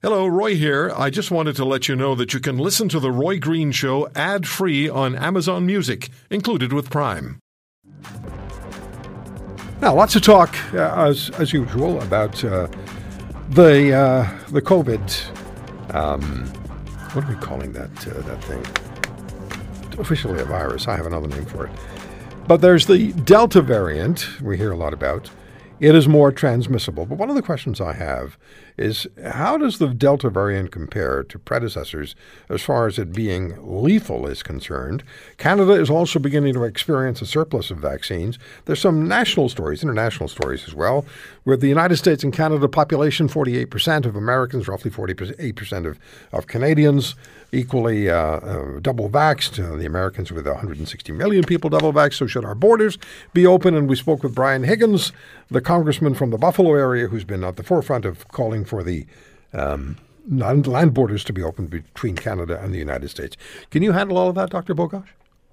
Hello, Roy here. I just wanted to let you know that you can listen to The Roy Green Show ad free on Amazon Music, included with Prime. Now, lots of talk, uh, as, as usual, about uh, the, uh, the COVID. Um, what are we calling that, uh, that thing? Officially a virus. I have another name for it. But there's the Delta variant we hear a lot about. It is more transmissible. But one of the questions I have is how does the Delta variant compare to predecessors as far as it being lethal is concerned? Canada is also beginning to experience a surplus of vaccines. There's some national stories, international stories as well, with the United States and Canada population 48% of Americans, roughly 48% of, of Canadians equally uh, uh, double vaxxed. Uh, the Americans with 160 million people double vaxxed. So should our borders be open? And we spoke with Brian Higgins, the congressman from the Buffalo area, who's been at the forefront of calling for the um, land borders to be opened between Canada and the United States. Can you handle all of that, Dr. Bogoch?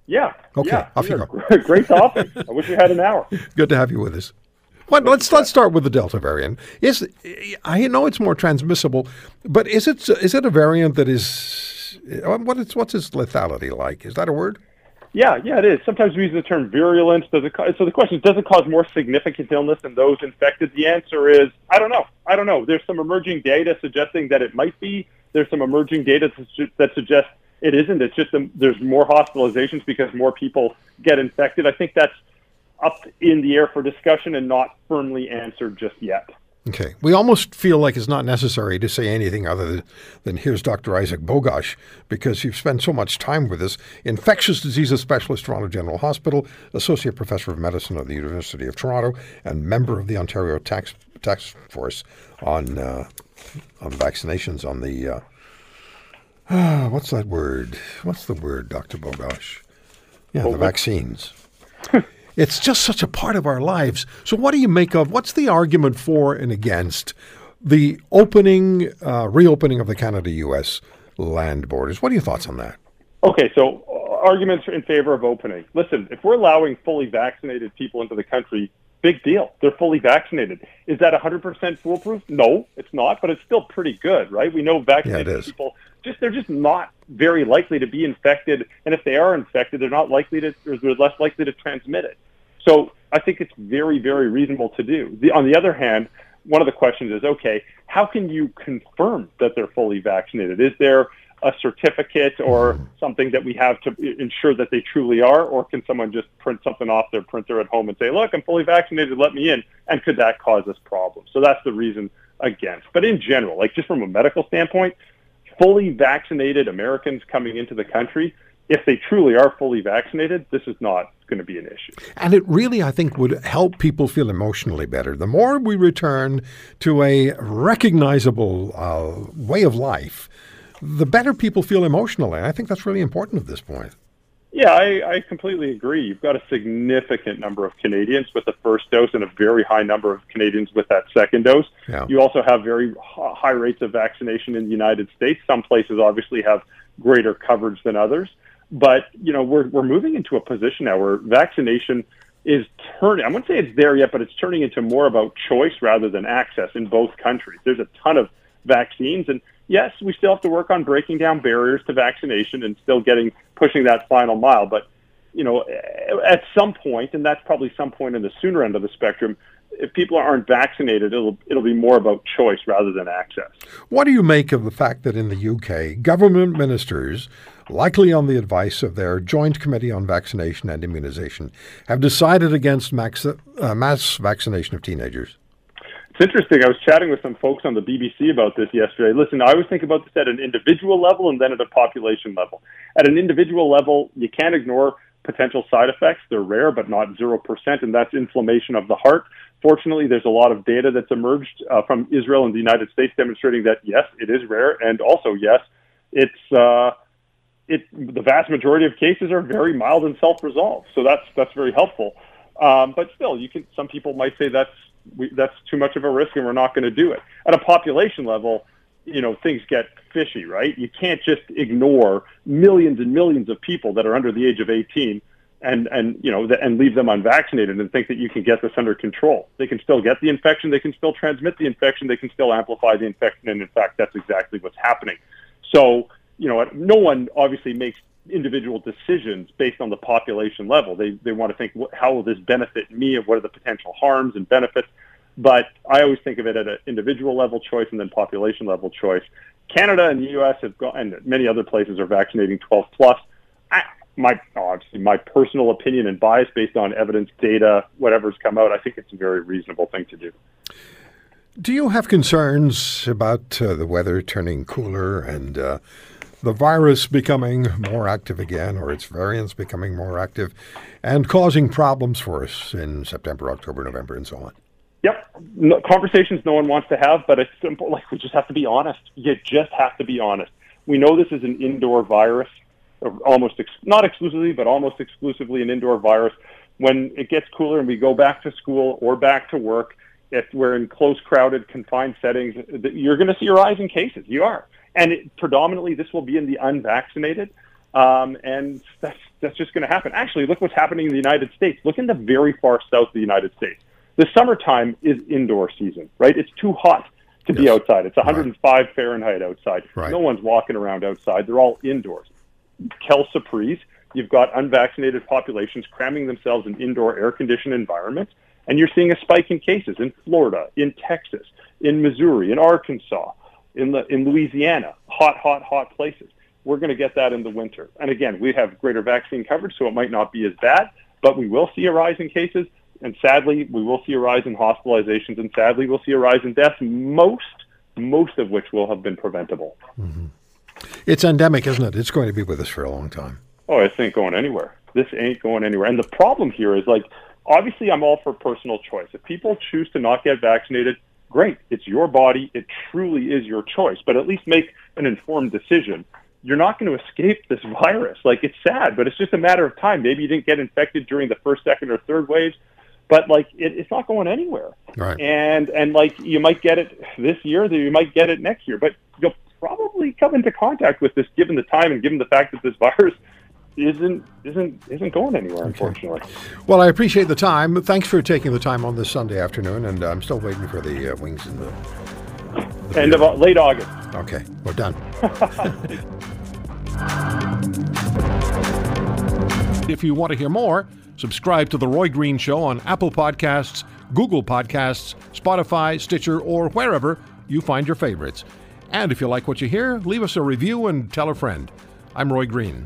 Yeah. Okay, yeah. off you go. Great topic. I wish we had an hour. Good to have you with us. Well, let's let's start with the Delta variant. Is I know it's more transmissible, but is it is it a variant that is what is what's its lethality like? Is that a word? Yeah, yeah, it is. Sometimes we use the term virulence. Does it? So the question is, does it cause more significant illness in those infected? The answer is, I don't know. I don't know. There's some emerging data suggesting that it might be. There's some emerging data that suggests it isn't. It's just a, there's more hospitalizations because more people get infected. I think that's up in the air for discussion and not firmly answered just yet. Okay. We almost feel like it's not necessary to say anything other than, than here's Dr. Isaac Bogoch, because you've spent so much time with us. Infectious diseases specialist, Toronto General Hospital, associate professor of medicine at the University of Toronto, and member of the Ontario Tax, Task Force on, uh, on vaccinations on the. Uh, uh, what's that word? What's the word, Dr. Bogoch? Yeah, the vaccines. It's just such a part of our lives. So, what do you make of what's the argument for and against the opening, uh, reopening of the Canada US land borders? What are your thoughts on that? Okay, so uh, arguments in favor of opening. Listen, if we're allowing fully vaccinated people into the country, big deal. They're fully vaccinated. Is that 100% foolproof? No, it's not, but it's still pretty good, right? We know vaccinated yeah, people just they're just not very likely to be infected, and if they are infected, they're not likely to or they're less likely to transmit it. So I think it's very, very reasonable to do. The, on the other hand, one of the questions is, okay, how can you confirm that they're fully vaccinated? Is there a certificate or something that we have to ensure that they truly are, or can someone just print something off their printer at home and say, "Look, I'm fully vaccinated, let me in"? And could that cause us problems? So that's the reason against. But in general, like just from a medical standpoint, fully vaccinated Americans coming into the country if they truly are fully vaccinated, this is not going to be an issue. And it really, I think, would help people feel emotionally better. The more we return to a recognizable uh, way of life, the better people feel emotionally. I think that's really important at this point. Yeah, I, I completely agree. You've got a significant number of Canadians with the first dose and a very high number of Canadians with that second dose. Yeah. You also have very high rates of vaccination in the United States. Some places obviously have greater coverage than others. But you know, we're we're moving into a position now where vaccination is turning. I wouldn't say it's there yet, but it's turning into more about choice rather than access in both countries. There's a ton of vaccines, and yes, we still have to work on breaking down barriers to vaccination and still getting pushing that final mile. But you know, at some point, and that's probably some point in the sooner end of the spectrum, if people aren't vaccinated, it'll it'll be more about choice rather than access. What do you make of the fact that in the UK, government ministers, likely on the advice of their Joint Committee on Vaccination and Immunization, have decided against max, uh, mass vaccination of teenagers? It's interesting. I was chatting with some folks on the BBC about this yesterday. Listen, I always think about this at an individual level and then at a population level. At an individual level, you can't ignore potential side effects. They're rare, but not 0%, and that's inflammation of the heart. Fortunately, there's a lot of data that's emerged uh, from Israel and the United States demonstrating that yes, it is rare, and also yes, it's uh, it. The vast majority of cases are very mild and self-resolve, so that's that's very helpful. Um, but still, you can. Some people might say that's we, that's too much of a risk, and we're not going to do it. At a population level, you know, things get fishy, right? You can't just ignore millions and millions of people that are under the age of 18 and and you know and leave them unvaccinated and think that you can get this under control. They can still get the infection, they can still transmit the infection, they can still amplify the infection, and in fact, that's exactly what's happening. So you know, no one obviously makes individual decisions based on the population level. They they want to think how will this benefit me, and what are the potential harms and benefits. But I always think of it at an individual level choice and then population level choice. Canada and the U.S. have gone, and many other places are vaccinating 12 plus. I, my obviously my personal opinion and bias based on evidence, data, whatever's come out. I think it's a very reasonable thing to do. Do you have concerns about uh, the weather turning cooler and uh, the virus becoming more active again, or its variants becoming more active, and causing problems for us in September, October, November, and so on? Yep, no, conversations no one wants to have, but it's simple. Like we just have to be honest. You just have to be honest. We know this is an indoor virus almost ex- not exclusively, but almost exclusively an indoor virus. When it gets cooler and we go back to school or back to work, if we're in close, crowded, confined settings, you're going to see a rise in cases. You are, and it, predominantly this will be in the unvaccinated, um, and that's that's just going to happen. Actually, look what's happening in the United States. Look in the very far south of the United States. The summertime is indoor season, right? It's too hot to yes. be outside. It's 105 right. Fahrenheit outside. Right. No one's walking around outside. They're all indoors. Kelsey you've got unvaccinated populations cramming themselves in indoor air conditioned environments, and you're seeing a spike in cases in Florida, in Texas, in Missouri, in Arkansas, in, the, in Louisiana, hot, hot, hot places. We're going to get that in the winter. And again, we have greater vaccine coverage, so it might not be as bad, but we will see a rise in cases. And sadly, we will see a rise in hospitalizations, and sadly, we'll see a rise in deaths, most, most of which will have been preventable. Mm-hmm. It's endemic, isn't it? It's going to be with us for a long time. Oh, this ain't going anywhere. This ain't going anywhere. And the problem here is like, obviously, I'm all for personal choice. If people choose to not get vaccinated, great. It's your body. It truly is your choice. But at least make an informed decision. You're not going to escape this virus. Like, it's sad, but it's just a matter of time. Maybe you didn't get infected during the first, second, or third waves but like it, it's not going anywhere. Right. And and like you might get it this year, you might get it next year, but you'll probably come into contact with this given the time and given the fact that this virus isn't isn't isn't going anywhere, okay. unfortunately. Well, I appreciate the time. Thanks for taking the time on this Sunday afternoon, and I'm still waiting for the uh, wings in the, the end beer. of uh, late August. Okay, we're done. if you want to hear more, subscribe to the Roy Green Show on Apple Podcasts, Google Podcasts, Spotify, Stitcher, or wherever you find your favorites. And if you like what you hear, leave us a review and tell a friend. I'm Roy Green.